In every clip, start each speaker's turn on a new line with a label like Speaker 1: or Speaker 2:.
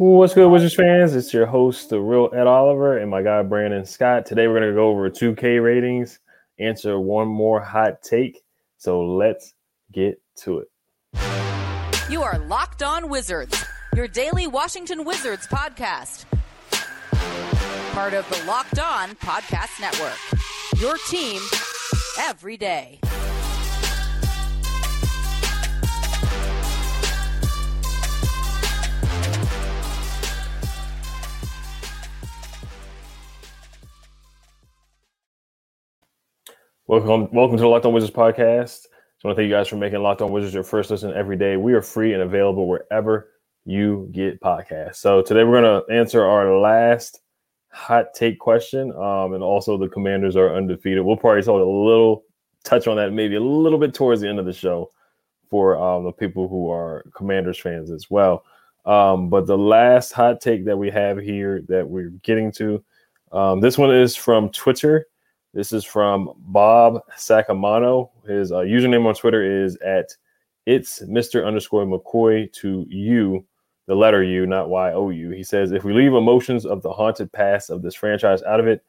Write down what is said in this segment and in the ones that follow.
Speaker 1: What's good, Wizards fans? It's your host, the real Ed Oliver, and my guy Brandon Scott. Today we're going to go over 2K ratings, answer one more hot take. So let's get to it.
Speaker 2: You are Locked On Wizards, your daily Washington Wizards podcast. Part of the Locked On Podcast Network. Your team every day.
Speaker 1: Welcome, welcome to the Locked On Wizards podcast. I want to thank you guys for making Locked On Wizards your first listen every day. We are free and available wherever you get podcasts. So today we're going to answer our last hot take question, um, and also the Commanders are undefeated. We'll probably talk a little touch on that maybe a little bit towards the end of the show for um, the people who are Commanders fans as well. Um, but the last hot take that we have here that we're getting to, um, this one is from Twitter. This is from Bob Sacamano. His uh, username on Twitter is at it's Mr. underscore McCoy to you, the letter U, not Y O U. He says, if we leave emotions of the haunted past of this franchise out of it,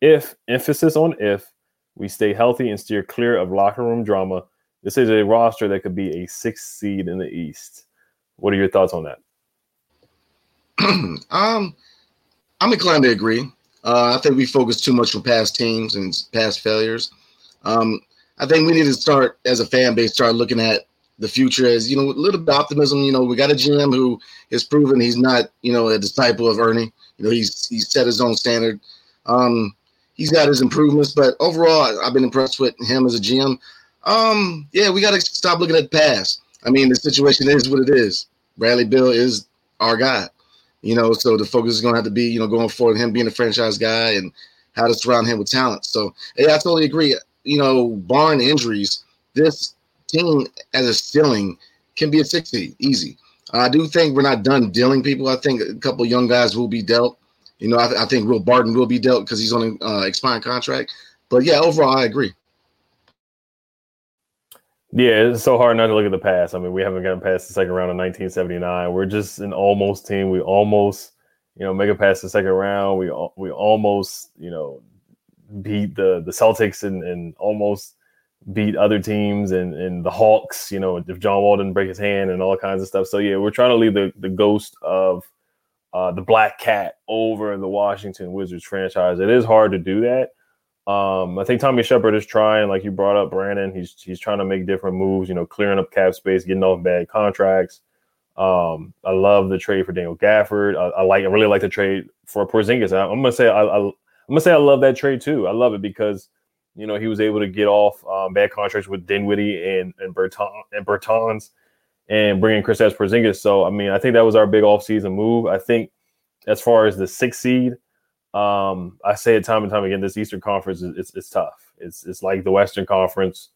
Speaker 1: if, emphasis on if, we stay healthy and steer clear of locker room drama, this is a roster that could be a sixth seed in the East. What are your thoughts on that?
Speaker 3: um, I'm inclined to agree. Uh, I think we focus too much on past teams and past failures. Um, I think we need to start as a fan base, start looking at the future as you know, a little bit of optimism. You know, we got a GM who has proven he's not, you know, a disciple of Ernie. You know, he's he's set his own standard. Um, he's got his improvements, but overall, I've been impressed with him as a GM. Um, yeah, we got to stop looking at the past. I mean, the situation is what it is. Bradley Beal is our guy. You know, so the focus is going to have to be, you know, going forward, him being a franchise guy and how to surround him with talent. So, yeah, I totally agree. You know, barring injuries, this team as a ceiling can be a 60 easy. I do think we're not done dealing people. I think a couple young guys will be dealt. You know, I, th- I think Will Barton will be dealt because he's on an uh, expiring contract. But yeah, overall, I agree.
Speaker 1: Yeah, it's so hard not to look at the past. I mean, we haven't gotten past the second round in 1979. We're just an almost team. We almost, you know, make it past the second round. We we almost, you know, beat the the Celtics and, and almost beat other teams and, and the Hawks. You know, if John Wall didn't break his hand and all kinds of stuff. So yeah, we're trying to leave the the ghost of uh, the Black Cat over the Washington Wizards franchise. It is hard to do that. Um, I think Tommy Sheppard is trying, like you brought up, Brandon. He's he's trying to make different moves. You know, clearing up cap space, getting off bad contracts. Um, I love the trade for Daniel Gafford. I, I like, I really like the trade for Porzingis. I, am gonna say, I, I, am gonna say, I love that trade too. I love it because you know he was able to get off um, bad contracts with Dinwiddie and and Berton and Bertans, and bringing Kristaps Porzingis. So I mean, I think that was our big offseason move. I think as far as the sixth seed. Um, I say it time and time again. This Eastern Conference is it's, it's tough. It's it's like the Western Conference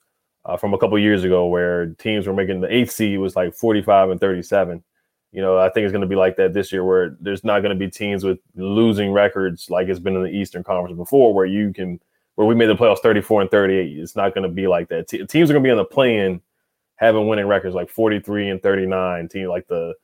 Speaker 1: uh, from a couple years ago, where teams were making the eighth seed was like forty five and thirty seven. You know, I think it's going to be like that this year, where there's not going to be teams with losing records like it's been in the Eastern Conference before, where you can where we made the playoffs thirty four and thirty eight. It's not going to be like that. Te- teams are going to be on the plane having winning records like forty three and thirty nine. Team like the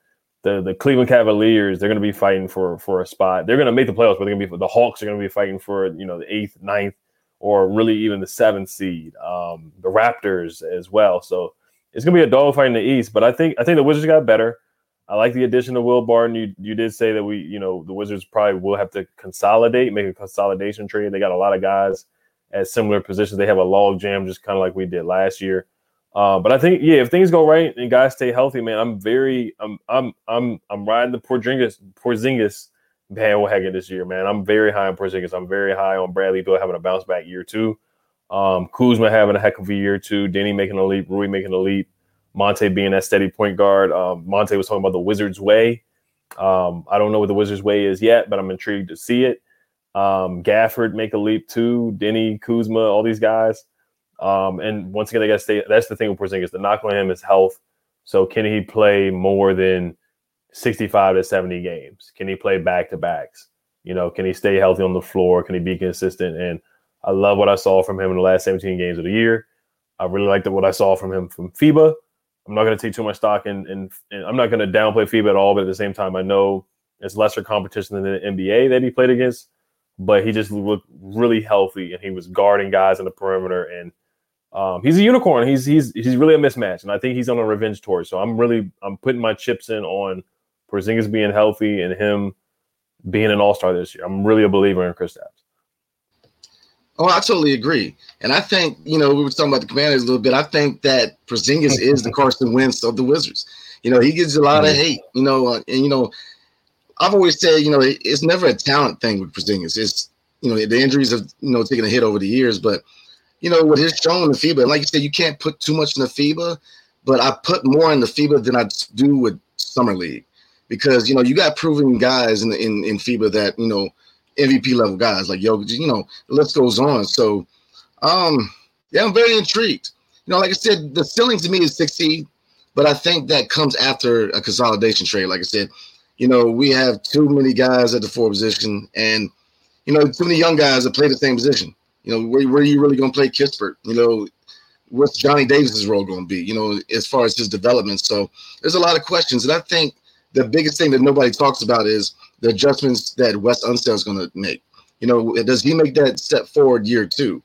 Speaker 1: the the Cleveland Cavaliers, they're going to be fighting for for a spot. They're going to make the playoffs, but they're going to be the Hawks are going to be fighting for you know the eighth, ninth, or really even the seventh seed. Um, the Raptors as well. So it's going to be a dogfight in the East. But I think I think the Wizards got better. I like the addition of Will Barton. You you did say that we you know the Wizards probably will have to consolidate, make a consolidation trade. They got a lot of guys at similar positions. They have a log jam, just kind of like we did last year. Uh, but I think yeah, if things go right and guys stay healthy, man, I'm very I'm I'm I'm I'm riding the Porzingis Porzingis bandwagon this year, man. I'm very high on Porzingis. I'm very high on Bradley Beal having a bounce back year too. Um, Kuzma having a heck of a year too. Denny making a leap. Rui making a leap. Monte being that steady point guard. Um, Monte was talking about the Wizards way. Um, I don't know what the Wizards way is yet, but I'm intrigued to see it. Um, Gafford make a leap too. Denny Kuzma, all these guys. Um, and once again, to stay. That's the thing with Porzingis. The knock on him is health. So can he play more than 65 to 70 games? Can he play back to backs? You know, can he stay healthy on the floor? Can he be consistent? And I love what I saw from him in the last 17 games of the year. I really liked what I saw from him from FIBA. I'm not going to take too much stock in, in, in I'm not going to downplay FIBA at all, but at the same time, I know it's lesser competition than the NBA that he played against, but he just looked really healthy and he was guarding guys in the perimeter and um, he's a unicorn. He's he's he's really a mismatch, and I think he's on a revenge tour. So I'm really I'm putting my chips in on Porzingis being healthy and him being an All Star this year. I'm really a believer in Chris Kristaps.
Speaker 3: Oh, I totally agree. And I think, you know, we were talking about the commanders a little bit. I think that Porzingis is the Carson Wentz of the Wizards. You know, he gets a lot of mm-hmm. hate, you know, uh, and, you know, I've always said, you know, it's never a talent thing with Porzingis. It's, you know, the injuries have, you know, taken a hit over the years, but, you know, what he's shown in the FIBA, and like you said, you can't put too much in the FIBA, but I put more in the FIBA than I do with Summer League because, you know, you got proven guys in, in, in FIBA that, you know, MVP level guys like yo, you know, the list goes on. So, um, yeah, I'm very intrigued. You know, like I said, the ceiling to me is 60, but I think that comes after a consolidation trade. Like I said, you know, we have too many guys at the four position, and you know, too many young guys that play the same position. You know, where, where are you really going to play Kispert? You know, what's Johnny Davis's role going to be? You know, as far as his development. So there's a lot of questions, and I think the biggest thing that nobody talks about is the adjustments that Wes Unseld is going to make. You know, does he make that step forward year two?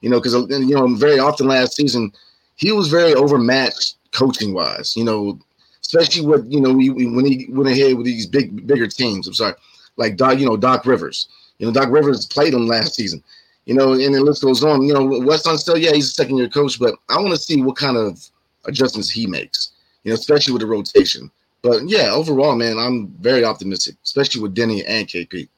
Speaker 3: You know, because uh, you know, very often last season he was very overmatched coaching wise. You know, especially with you know when he went ahead with these big bigger teams. I'm sorry, like Doc, you know Doc Rivers. You know, Doc Rivers played him last season. You know, and the list goes on. You know, Wes still, yeah, he's a second year coach, but I want to see what kind of adjustments he makes. You know, especially with the rotation. But yeah, overall, man, I'm very optimistic, especially with Denny and KP.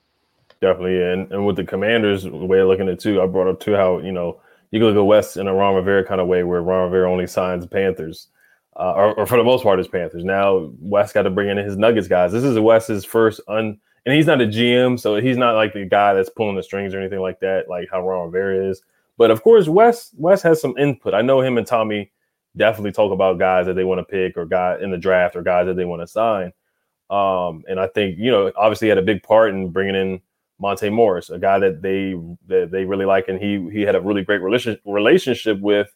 Speaker 1: Definitely, and and with the Commanders, way of looking at it too, I brought up too how you know you can look at Wes in a Ron Rivera kind of way, where Ron Rivera only signs Panthers, uh, or, or, for the most part, is Panthers. Now Wes got to bring in his Nuggets guys. This is Wes's first un, and he's not a GM, so he's not like the guy that's pulling the strings or anything like that, like how Ron Rivera is. But of course, Wes Wes has some input. I know him and Tommy definitely talk about guys that they want to pick or guy in the draft or guys that they want to sign. Um, and I think you know, obviously, had a big part in bringing in Monte Morris, a guy that they that they really like, and he he had a really great relation, relationship with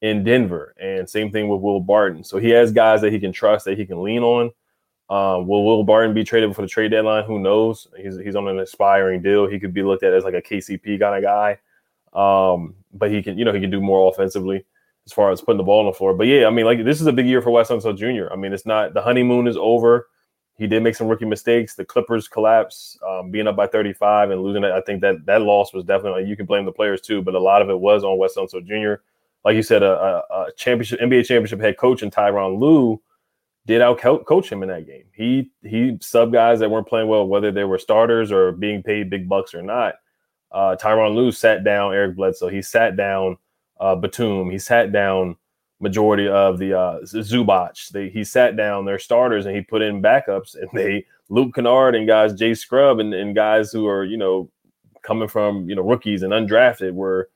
Speaker 1: in Denver. And same thing with Will Barton. So he has guys that he can trust, that he can lean on. Um, will Will Barton be traded for the trade deadline? Who knows? He's he's on an expiring deal. He could be looked at as like a KCP kind of guy. Um, but he can, you know, he can do more offensively as far as putting the ball on the floor. But yeah, I mean, like this is a big year for Wes Unseld Jr. I mean, it's not the honeymoon is over. He did make some rookie mistakes. The Clippers collapse, um, being up by 35 and losing. I think that that loss was definitely you can blame the players too, but a lot of it was on Wes Unseld Jr. Like you said, a, a, a championship NBA championship head coach and Tyronn Lue did out coach him in that game. He he sub guys that weren't playing well, whether they were starters or being paid big bucks or not. Uh, Tyronn Lue sat down Eric Bledsoe. He sat down uh, Batum. He sat down majority of the uh, Zubac. They, he sat down their starters and he put in backups, and they Luke Kennard and guys Jay Scrubb and, and guys who are you know coming from you know rookies and undrafted were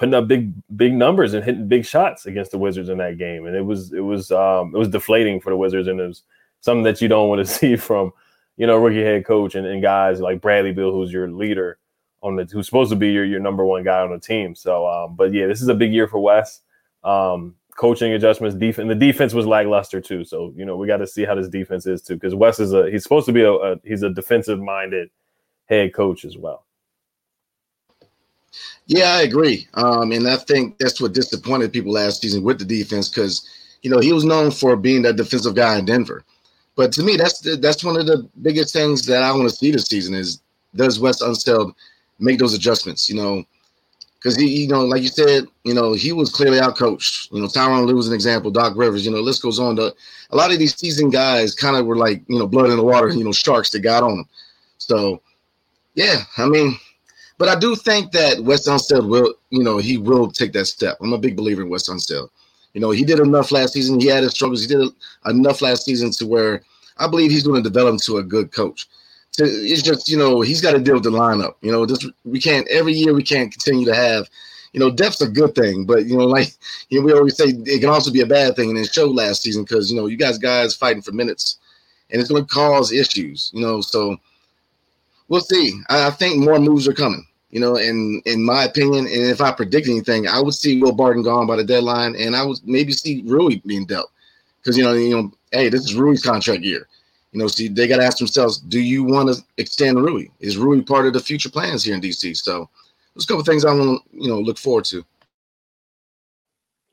Speaker 1: putting up big big numbers and hitting big shots against the Wizards in that game, and it was it was um, it was deflating for the Wizards, and it was something that you don't want to see from you know rookie head coach and, and guys like Bradley Beal, who's your leader on the who's supposed to be your, your number one guy on the team. So, um, but yeah, this is a big year for Wes. Um, coaching adjustments, defense. The defense was lackluster too. So you know we got to see how this defense is too, because Wes is a he's supposed to be a, a he's a defensive minded head coach as well.
Speaker 3: Yeah, I agree. Um, and I think that's what disappointed people last season with the defense because you know he was known for being that defensive guy in Denver. But to me, that's the, that's one of the biggest things that I want to see this season is does Wes Unseld make those adjustments, you know, because he, you know, like you said, you know, he was clearly outcoached. You know, Tyronn Lue was an example, Doc Rivers, you know, list goes on. To, a lot of these seasoned guys kind of were like, you know, blood in the water, you know, sharks that got on them. So, yeah, I mean, but I do think that Wes Unseld will, you know, he will take that step. I'm a big believer in Wes Unseld. You know, he did enough last season. He had his struggles. He did enough last season to where I believe he's going to develop into a good coach. So it's just you know he's got to deal with the lineup. You know, this we can't every year we can't continue to have. You know, depth's a good thing, but you know, like you know, we always say, it can also be a bad thing. And it showed last season because you know you guys guys fighting for minutes, and it's going to cause issues. You know, so we'll see. I, I think more moves are coming you know, and in my opinion, and if I predict anything, I would see Will Barton gone by the deadline, and I would maybe see Rui being dealt because you know, you know, hey, this is Rui's contract year. You know, see, they got to ask themselves, do you want to extend Rui? Is Rui part of the future plans here in DC? So, there's a couple things I want to, you know, look forward to.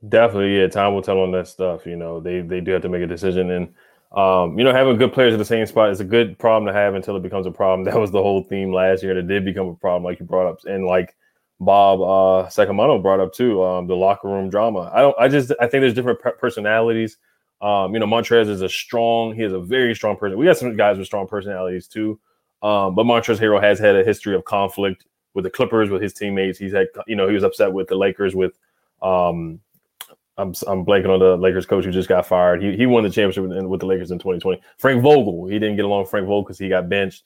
Speaker 1: Definitely, yeah. Time will tell on that stuff. You know, they they do have to make a decision, and um, you know, having good players at the same spot is a good problem to have until it becomes a problem. That was the whole theme last year. and it did become a problem, like you brought up, and like Bob uh Sacamano brought up too. Um, the locker room drama. I don't. I just. I think there's different personalities. Um, you know, Montrez is a strong. He has a very strong person. We got some guys with strong personalities too. Um, but Montrez Harrell has had a history of conflict with the Clippers, with his teammates. He's had, you know, he was upset with the Lakers with um, I'm I'm blanking on the Lakers coach who just got fired. He he won the championship with, the Lakers in 2020. Frank Vogel. He didn't get along with Frank Vogel because he got benched.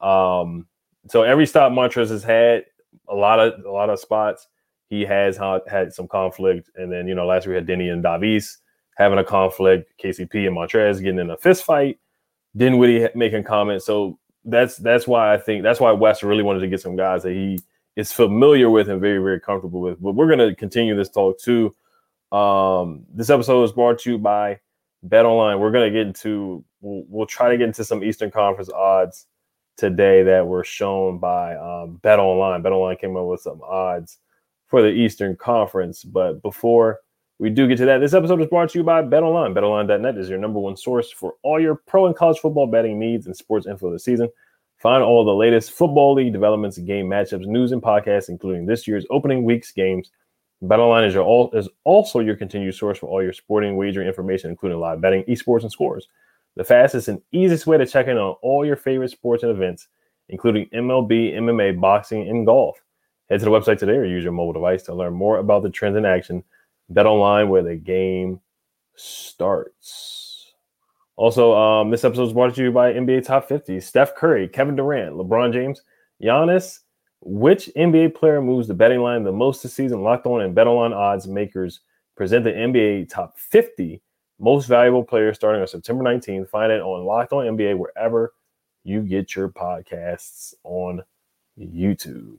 Speaker 1: Um, so every stop Montrez has had a lot of a lot of spots. He has had, some conflict, and then you know last week we had Denny and Davis having a conflict. KCP and Montrez getting in a fist fight. Dinwiddie making comments. So that's that's why I think that's why Wes really wanted to get some guys that he is familiar with and very very comfortable with. But we're to continue this talk too um, this episode is brought to you by Bet Online. We're gonna get into we'll, we'll try to get into some Eastern Conference odds today that were shown by um, Bet Online. Bet Online came up with some odds for the Eastern Conference. But before we do get to that, this episode is brought to you by Bet Online. BetOnline.net is your number one source for all your pro and college football betting needs and sports info this season. Find all the latest football league developments, game matchups, news, and podcasts, including this year's opening week's games BetOnline is your all is also your continued source for all your sporting wagering information, including live betting, esports, and scores. The fastest and easiest way to check in on all your favorite sports and events, including MLB, MMA, boxing, and golf. Head to the website today or use your mobile device to learn more about the trends in action. Bet online where the game starts. Also, um, this episode is brought to you by NBA Top 50. Steph Curry, Kevin Durant, LeBron James, Giannis, which NBA player moves the betting line the most this season? Locked on and bet on odds makers present the NBA top 50 most valuable players starting on September 19th. Find it on Locked On NBA wherever you get your podcasts on YouTube.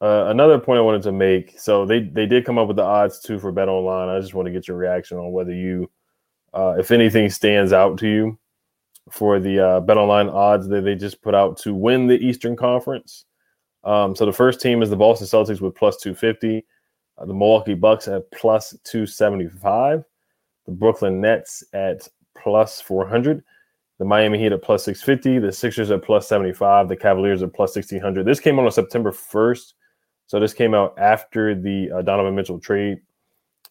Speaker 1: uh, another point I wanted to make. So they they did come up with the odds too for Bet Online. I just want to get your reaction on whether you, uh, if anything, stands out to you for the uh, Bet Online odds that they just put out to win the Eastern Conference. Um, so the first team is the Boston Celtics with plus two fifty, uh, the Milwaukee Bucks at plus two seventy five, the Brooklyn Nets at plus four hundred. The Miami Heat at plus 650, the Sixers at plus 75, the Cavaliers at plus 1600. This came on September 1st. So this came out after the uh, Donovan Mitchell trade.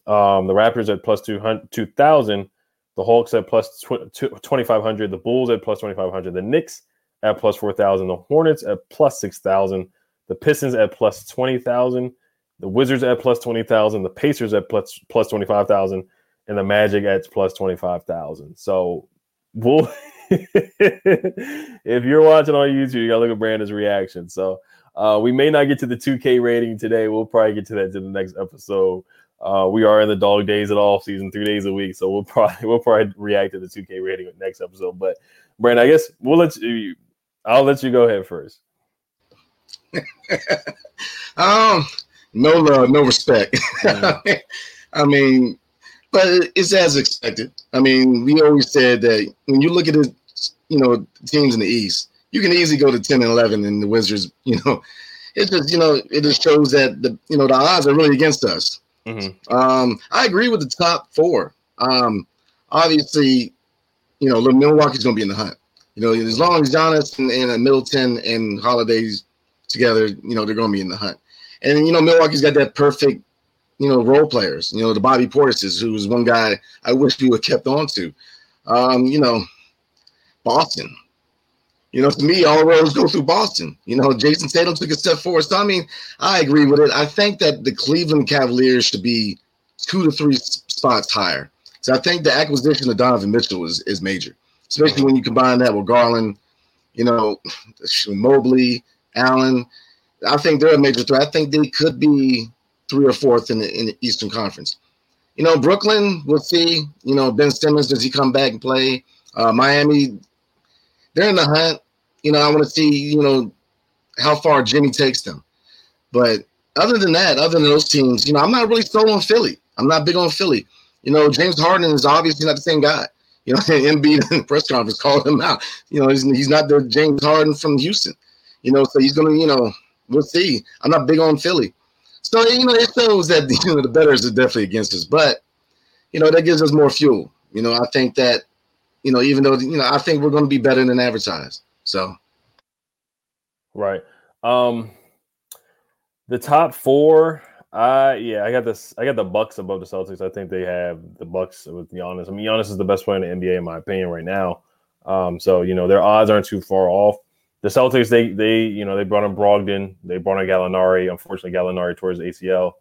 Speaker 1: Um, the Raptors at plus 200, 2,000. The Hawks at plus 2,500. The Bulls at plus 2,500. The Knicks at plus 4,000. The Hornets at plus 6,000. The Pistons at plus 20,000. The Wizards at plus 20,000. The Pacers at plus, plus 25,000. And the Magic at plus 25,000. So we'll, if you're watching on YouTube, you got to look at Brandon's reaction. So uh, we may not get to the 2K rating today. We'll probably get to that to the next episode. Uh, we are in the dog days of all season, three days a week, so we'll probably we'll probably react to the 2K rating next episode. But Brandon, I guess we'll let you. I'll let you go ahead first.
Speaker 3: um, no love, no respect. Mm. I mean, but it's as expected. I mean, we always said that when you look at the, you know, teams in the East, you can easily go to 10 and 11 and the Wizards, you know, it just, you know, it just shows that the, you know, the odds are really against us. Mm-hmm. Um, I agree with the top four. Um, obviously, you know, Milwaukee's going to be in the hunt. You know, as long as Giannis and, and Middleton and Holidays together, you know, they're going to be in the hunt. And you know, Milwaukee's got that perfect, you know, role players. You know, the Bobby Portises, who was one guy I wish we would kept on to. Um, you know, Boston. You know, to me, all roads go through Boston. You know, Jayson Tatum took a step forward. So I mean, I agree with it. I think that the Cleveland Cavaliers should be two to three spots higher. So I think the acquisition of Donovan Mitchell is, is major especially when you combine that with Garland, you know, Mobley, Allen. I think they're a major threat. I think they could be three or fourth in the, in the Eastern Conference. You know, Brooklyn, we'll see. You know, Ben Simmons, does he come back and play? Uh, Miami, they're in the hunt. You know, I want to see, you know, how far Jimmy takes them. But other than that, other than those teams, you know, I'm not really sold on Philly. I'm not big on Philly. You know, James Harden is obviously not the same guy. You know, Embiid in the press conference called him out. You know, he's, he's not the James Harden from Houston. You know, so he's gonna, you know, we'll see. I'm not big on Philly. So, you know, it shows that you know the betters are definitely against us, but you know, that gives us more fuel. You know, I think that, you know, even though you know, I think we're gonna be better than advertised. So
Speaker 1: Right. Um the top four uh yeah, I got this. I got the Bucks above the Celtics. I think they have the Bucks with Giannis. I mean, Giannis is the best player in the NBA in my opinion right now. Um, so you know their odds aren't too far off. The Celtics, they they you know they brought in Brogdon, they brought in Gallinari. Unfortunately, Gallinari towards ACL,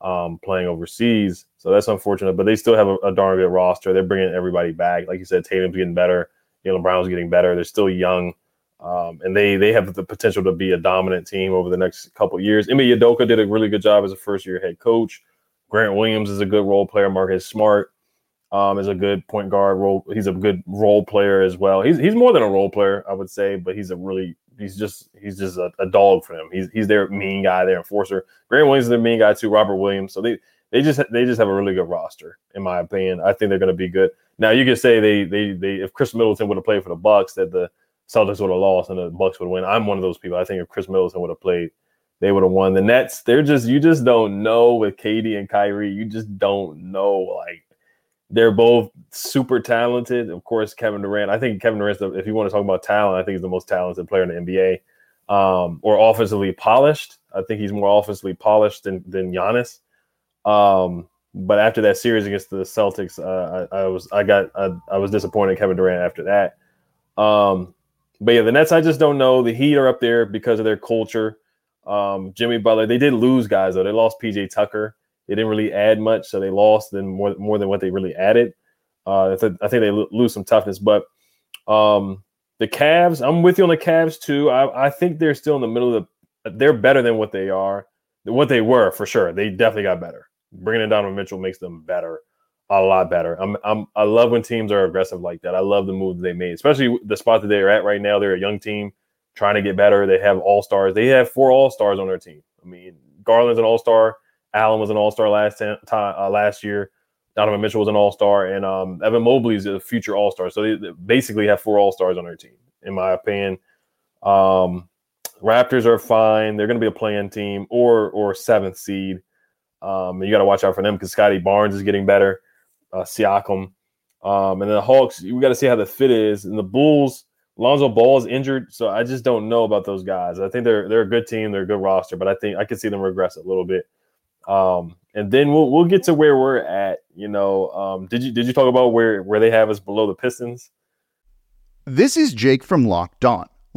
Speaker 1: um, playing overseas, so that's unfortunate. But they still have a, a darn good roster. They're bringing everybody back. Like you said, Tatum's getting better. Jaylen Brown's getting better. They're still young. Um, and they they have the potential to be a dominant team over the next couple years. Ime Udoka did a really good job as a first year head coach. Grant Williams is a good role player. Marcus Smart um, is a good point guard role. He's a good role player as well. He's he's more than a role player, I would say, but he's a really he's just he's just a, a dog for them. He's he's their mean guy, their enforcer. Grant Williams is their mean guy too. Robert Williams. So they they just they just have a really good roster, in my opinion. I think they're going to be good. Now you could say they they they if Khris Middleton would have played for the Bucks, that the Celtics would have lost and the Bucks would win. I'm one of those people. I think if Khris Middleton would have played, they would have won. The Nets, they're just you just don't know with KD and Kyrie. You just don't know. Like they're both super talented. Of course, Kevin Durant. I think Kevin Durant, if you want to talk about talent, I think he's the most talented player in the NBA. Um, or offensively polished. I think he's more offensively polished than than Giannis. Um, but after that series against the Celtics, uh, I, I, was I got I, I was disappointed Kevin Durant after that. Um, but yeah, the Nets, I just don't know. The Heat are up there because of their culture. Um, Jimmy Butler, they did lose guys though. They lost PJ Tucker. They didn't really add much, so they lost than more more than what they really added. Uh, I, th- I think they lo- lose some toughness, but um, the Cavs, I'm with you on the Cavs too. I, I think they're still in the middle of the. They're better than what they are, what they were for sure. They definitely got better. Bringing in Donovan Mitchell makes them better a lot better. I'm, I'm I love when teams are aggressive like that. I love the moves they made, especially the spot that they're at right now. They're a young team trying to get better. They have all stars. They have four all stars on their team. I mean, Garland's an all star. Allen was an all star last time uh, last year. Donovan Mitchell was an all star, and um, Evan Mobley's a future all star. So they, they, basically have four all stars on their team, in my opinion. Um, Raptors are fine. They're going to be a playing team or or seventh seed. Um, you got to watch out for them because Scottie Barnes is getting better uh, Siakam. Um, and then the Hawks, we got to see how the fit is. And the Bulls, Lonzo Ball is injured, so I just don't know about those guys. I think they're they're a good team, they're a good roster, but I think I could see them regress a little bit. Um, and then we'll we'll get to where we're at. You know, um, did you did you talk about where where they have us below the Pistons?
Speaker 4: This is Jake from Locked On.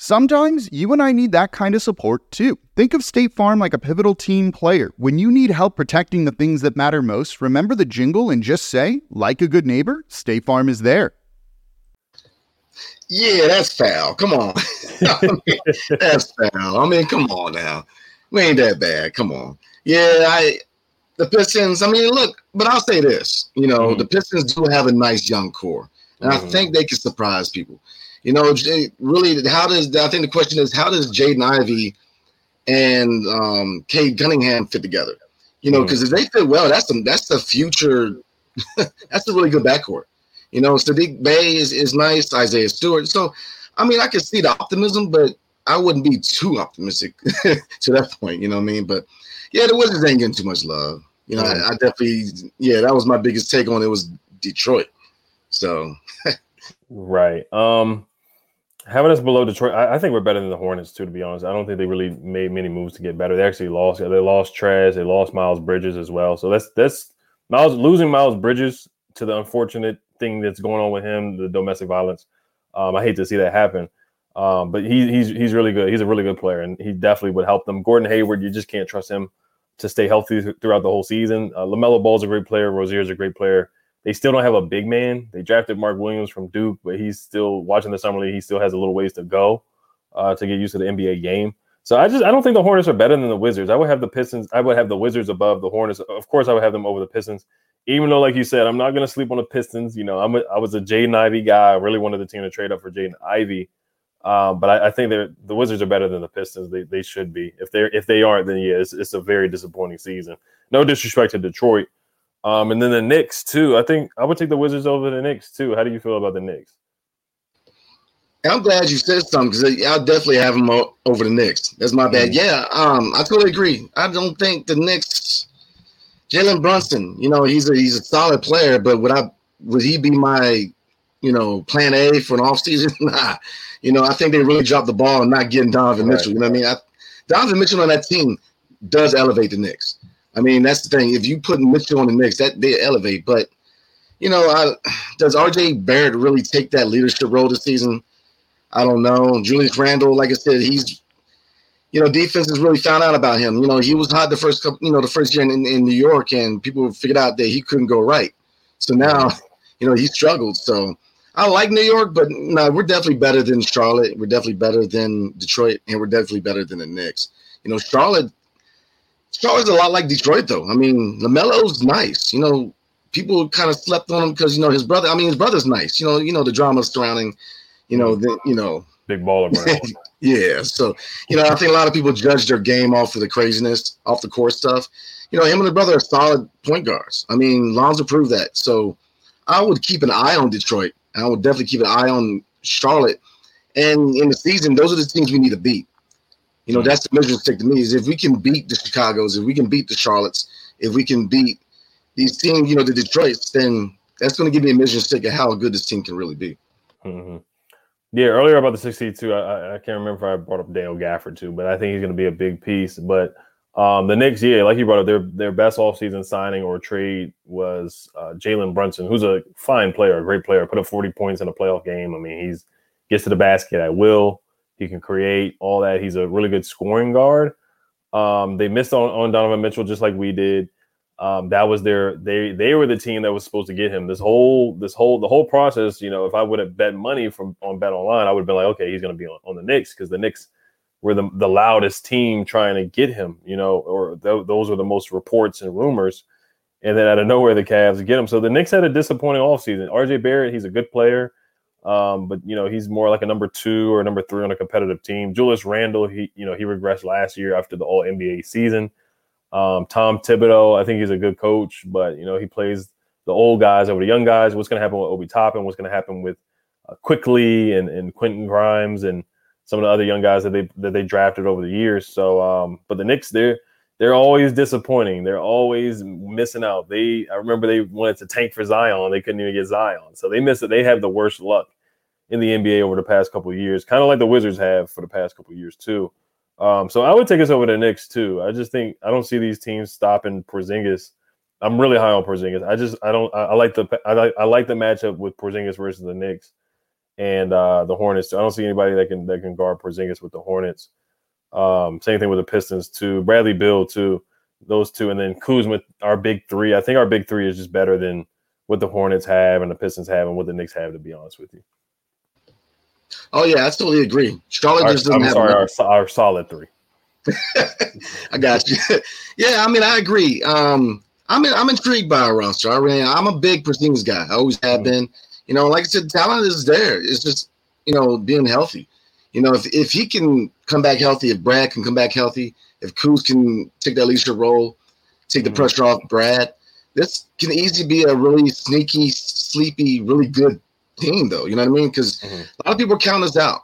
Speaker 4: Sometimes you and I need that kind of support too. Think of State Farm like a pivotal team player. When you need help protecting the things that matter most, remember the jingle and just say, like a good neighbor, State Farm is there.
Speaker 3: Yeah, that's foul. Come on. I mean, that's foul. I mean, come on now. We ain't that bad. Come on. Yeah, I the Pistons, I mean, look, but I'll say this, you know, mm-hmm. the Pistons do have a nice young core. And mm-hmm. I think they can surprise people. You know, really, how does I think the question is how does Jaden Ivey and um, Cade Cunningham fit together? You know, because mm. if they fit well, that's the that's the future. that's a really good backcourt. You know, Saddiq Bey is, is nice, Isaiah Stewart. So, I mean, I can see the optimism, but I wouldn't be too optimistic to that point. You know what I mean? But yeah, the Wizards ain't getting too much love. You know, mm. I, I definitely, yeah, that was my biggest take on it was Detroit. So,
Speaker 1: right. Um, having us below Detroit, I, I, think we're better than the Hornets too. To be honest, I don't think they really made many moves to get better. They actually lost. They lost Trez. They lost Miles Bridges as well. So that's that's Miles losing Miles Bridges to the unfortunate thing that's going on with him, the domestic violence. Um, I hate to see that happen. Um, but he, he's he's really good. He's a really good player, and he definitely would help them. Gordon Hayward, you just can't trust him to stay healthy throughout the whole season. Uh, Lamelo Ball's a great player. Rozier's a great player. They still don't have a big man. They drafted Mark Williams from Duke, but he's still watching the summer league. He still has a little ways to go uh, to get used to the NBA game. So I just I don't think the Hornets are better than the Wizards. I would have the Pistons. I would have the Wizards above the Hornets. Of course, I would have them over the Pistons. Even though, like you said, I'm not going to sleep on the Pistons. You know, I'm a, I was a Jaden Ivey guy. I really wanted the team to trade up for Jaden Ivey. Um, but I, I think the Wizards are better than the Pistons. They, they should be. If they're if they aren't, then yeah, it's, it's a very disappointing season. No disrespect to Detroit, um, and then the Knicks too. I think I would take the Wizards over the Knicks too. How do you feel about the Knicks?
Speaker 3: I'm glad you said something because I'll definitely have them over the Knicks. That's my bad. Mm. Yeah, um, I totally agree. I don't think the Knicks. Jalen Brunson, you know, he's a he's a solid player, but would I would he be my, you know, plan A for an offseason? nah. You know, I think they really dropped the ball and not getting Donovan right. Mitchell. You know what I mean? I, Donovan Mitchell on that team does elevate the Knicks. I mean, that's the thing. If you put Mitchell on the Knicks, that they elevate. But you know, I, does RJ Barrett really take that leadership role this season? I don't know. Julius Randle, like I said, he's you know, defense has really found out about him. You know, he was hot the first couple, you know, the first year in, in New York, and people figured out that he couldn't go right. So now, you know, he struggled. So I like New York, but no, we're definitely better than Charlotte. We're definitely better than Detroit, and we're definitely better than the Knicks. You know, Charlotte Charlotte's a lot like Detroit, though. I mean, Lamelo's nice. You know, people kind of slept on him because you know his brother. I mean, his brother's nice. You know, you know the drama surrounding, you know, the you know,
Speaker 1: big baller. Brand.
Speaker 3: Yeah. So you know, I think a lot of people judge their game off of the craziness, off the court stuff. You know, him and his brother are solid point guards. I mean, Lonzo proved that. So I would keep an eye on Detroit. I would definitely keep an eye on Charlotte. And in the season, those are the teams we need to beat. You know, that's the measuring stick to me is if we can beat the Chicago's, if we can beat the Charlottes, if we can beat these teams, you know, the Detroits, then that's going to give me a measuring stick of how good this team can really be.
Speaker 1: Mm-hmm. Yeah, earlier about the 62, I, I can't remember if I brought up Dale Gafford too, but I think he's going to be a big piece. But um, the Knicks, yeah, like you brought up, their their best offseason signing or trade was uh, Jalen Brunson, who's a fine player, a great player, put up 40 points in a playoff game. I mean, he's gets to the basket at will. He can create all that. He's a really good scoring guard. Um, they missed on, on Donovan Mitchell just like we did. Um, that was their they they were the team that was supposed to get him. This whole this whole the whole process, you know, if I would have bet money from on Bet Online, I would have been like, okay, he's going to be on, on the Knicks because the Knicks were the the loudest team trying to get him, you know, or th- those were the most reports and rumors. And then out of nowhere, the Cavs get him. So the Knicks had a disappointing offseason. RJ Barrett, he's a good player. Um, but you know, he's more like a number two or number three on a competitive team. Julius Randle, he you know he regressed last year after the All NBA season. Um, Tom Thibodeau, I think he's a good coach, but you know he plays the old guys over the young guys. What's going to happen with Obi Toppin? What's going to happen with uh, Quickley and and Quentin Grimes? And some of the other young guys that they that they drafted over the years. So, um, but the Knicks, they're they're always disappointing. They're always missing out. They I remember they wanted to tank for Zion. They couldn't even get Zion. So they missed it. They have the worst luck in the NBA over the past couple years, kind of like the Wizards have for the past couple years too. Um, so I would take us over the Knicks too. I just think I don't see these teams stopping Porzingis. I'm really high on Porzingis. I just I don't I, I like the I like I like the matchup with Porzingis versus the Knicks and uh, the Hornets. I don't see anybody that can that can guard Porzingis with the Hornets. Um, same thing with the Pistons too. Bradley Beal too. Those two, and then Kuzma, our big three. I think our big three is just better than what the Hornets have and the Pistons have and what the Knicks have. To be honest with you.
Speaker 3: Oh yeah, I totally agree. Charlotte
Speaker 1: Our,
Speaker 3: just doesn't
Speaker 1: I'm
Speaker 3: have.
Speaker 1: sorry, our, our solid three.
Speaker 3: I got you. yeah, I mean, I agree. Um, I'm I'm intrigued by our roster. I mean, I'm a big Porzingis guy. I always have
Speaker 1: Mm-hmm.
Speaker 3: been. You know, like I said, talent is there. It's just you know being healthy. You know, if if he can come back healthy, if Brad can come back healthy, if Kuz can take that leadership role, take the
Speaker 1: Mhm.
Speaker 3: pressure off Brad, this can easily be a really sneaky, sleepy, really good team, though. You know what I mean? Because
Speaker 1: Mhm.
Speaker 3: a lot of people count us out.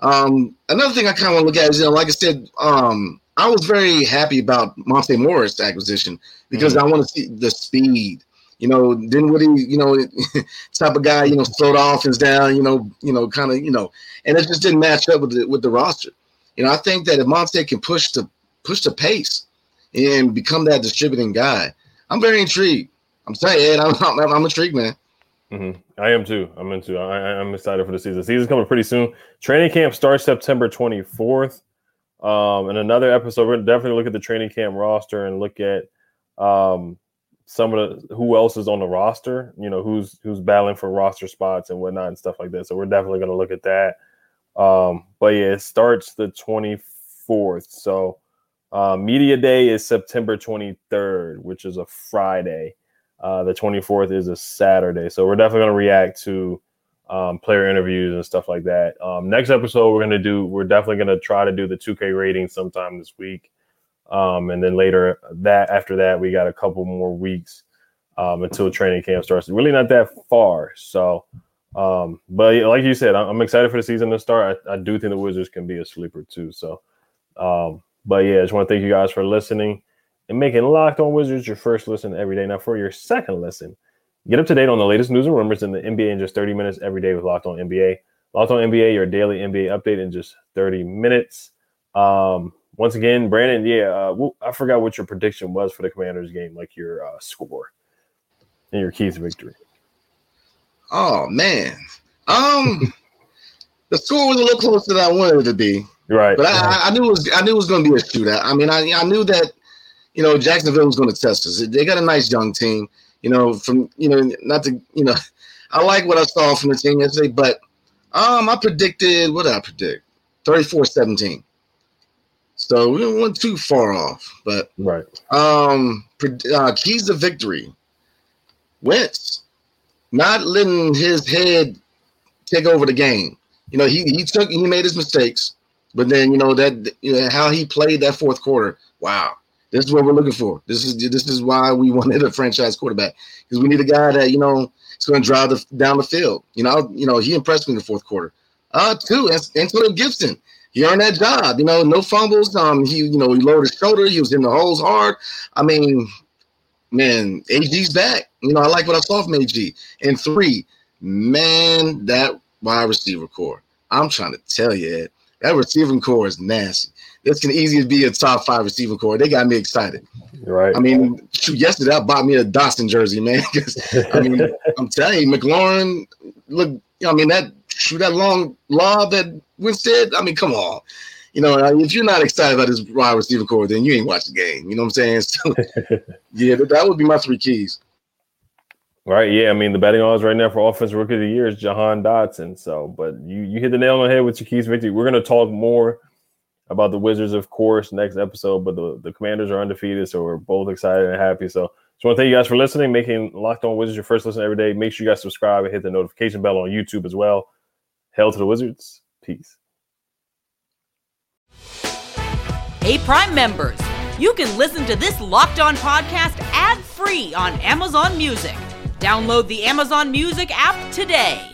Speaker 3: Um, another thing I kind of want to look at is, you know, like I said, um, I was very happy about Monte Morris acquisition because I want to see the speed. You know, he, you know, type of guy, you know, slow the offense down, you know, you know, kind of, you know, and it just didn't match up with the with the roster. You know, I think that if Monte can push the push the pace and become that distributing guy, I'm very intrigued. I'm saying, Ed, I'm, I'm, I'm intrigued, man.
Speaker 1: hmm I am too. I'm into. I, I'm excited for the season. season's coming pretty soon. Training camp starts September 24th. Um, in another episode, we're definitely look at the training camp roster and look at um, some of the who else is on the roster. You know, who's who's battling for roster spots and whatnot and stuff like that. So we're definitely gonna look at that. Um, but yeah, it starts the 24th. So uh, media day is September 23rd, which is a Friday. Uh, the 24th is a Saturday. So we're definitely going to react to um, player interviews and stuff like that. Um, next episode, we're going to do, we're definitely going to try to do the 2K rating sometime this week. Um, and then later that, after that, we got a couple more weeks um, until training camp starts. Really not that far. So, um, but like you said, I'm, excited for the season to start. I, I do think the Wizards can be a sleeper too. So, um, but yeah, I just want to thank you guys for listening and making Locked On Wizards your first listen every day. Now, for your second listen, get up to date on the latest news and rumors in the NBA in just 30 minutes every day with Locked On NBA. Locked On NBA, your daily NBA update in just 30 minutes. Um, once again, Brandon, yeah, uh, I forgot what your prediction was for the Commanders game, like your uh, score and your keys to victory.
Speaker 3: Oh man, um, the score was a little closer than I wanted it to be.
Speaker 1: Right.
Speaker 3: But I, I- I knew it was I knew it was going to be a shootout. I mean, I I knew that you know Jacksonville was going to test us. They got a nice young team. You know, from you know not to you know, I like what I saw from the team yesterday. But um, I predicted what did I predict? 34-17. So we didn't went too far off. But
Speaker 1: right.
Speaker 3: um, uh, keys to victory. Wentz not letting his head take over the game. You know, he he took he made his mistakes, but then you know that you know, how he played that fourth quarter. Wow, this is what we're looking for. This is this is why we wanted a franchise quarterback because we need a guy that you know is going to drive the, down the field. You know, you know he impressed me in the fourth quarter. Uh, too, An- Antonio Gibson. He earned that job. You know, no fumbles. Um, he you know he lowered his shoulder. He was in the holes hard. I mean, man, AG's back. You know, I like what I saw from AG. And three, man, that wide receiver core. I'm trying to tell you, Ed, that receiving core is nasty. This can easily be a top five receiver core. They got me excited.
Speaker 1: Right.
Speaker 3: I mean, shoot, yesterday I bought me a Dotson jersey, man. I mean, I'm telling you, McLaurin, look, I mean, that shoot that long lob that Winstead. I mean, come on. You know, uh, if you're not excited about this wide receiver core, then you ain't watched the game. You know what I'm saying? So, yeah, that, would be my three keys.
Speaker 1: Right. Yeah. I mean, the betting odds right now for offensive rookie of the year is Jahan Dotson. So, but you you hit the nail on the head with your keys to victory. We're going to talk more about the Wizards, of course, next episode. But the, the Commanders are undefeated, so we're both excited and happy. So, just want to thank you guys for listening, making Locked On Wizards your first listen every day. Make sure you guys subscribe and hit the notification bell on YouTube as well. Hail to the Wizards. Peace.
Speaker 2: Hey, Prime members, you can listen to this Locked On podcast ad free on Amazon Music. Download the Amazon Music app today.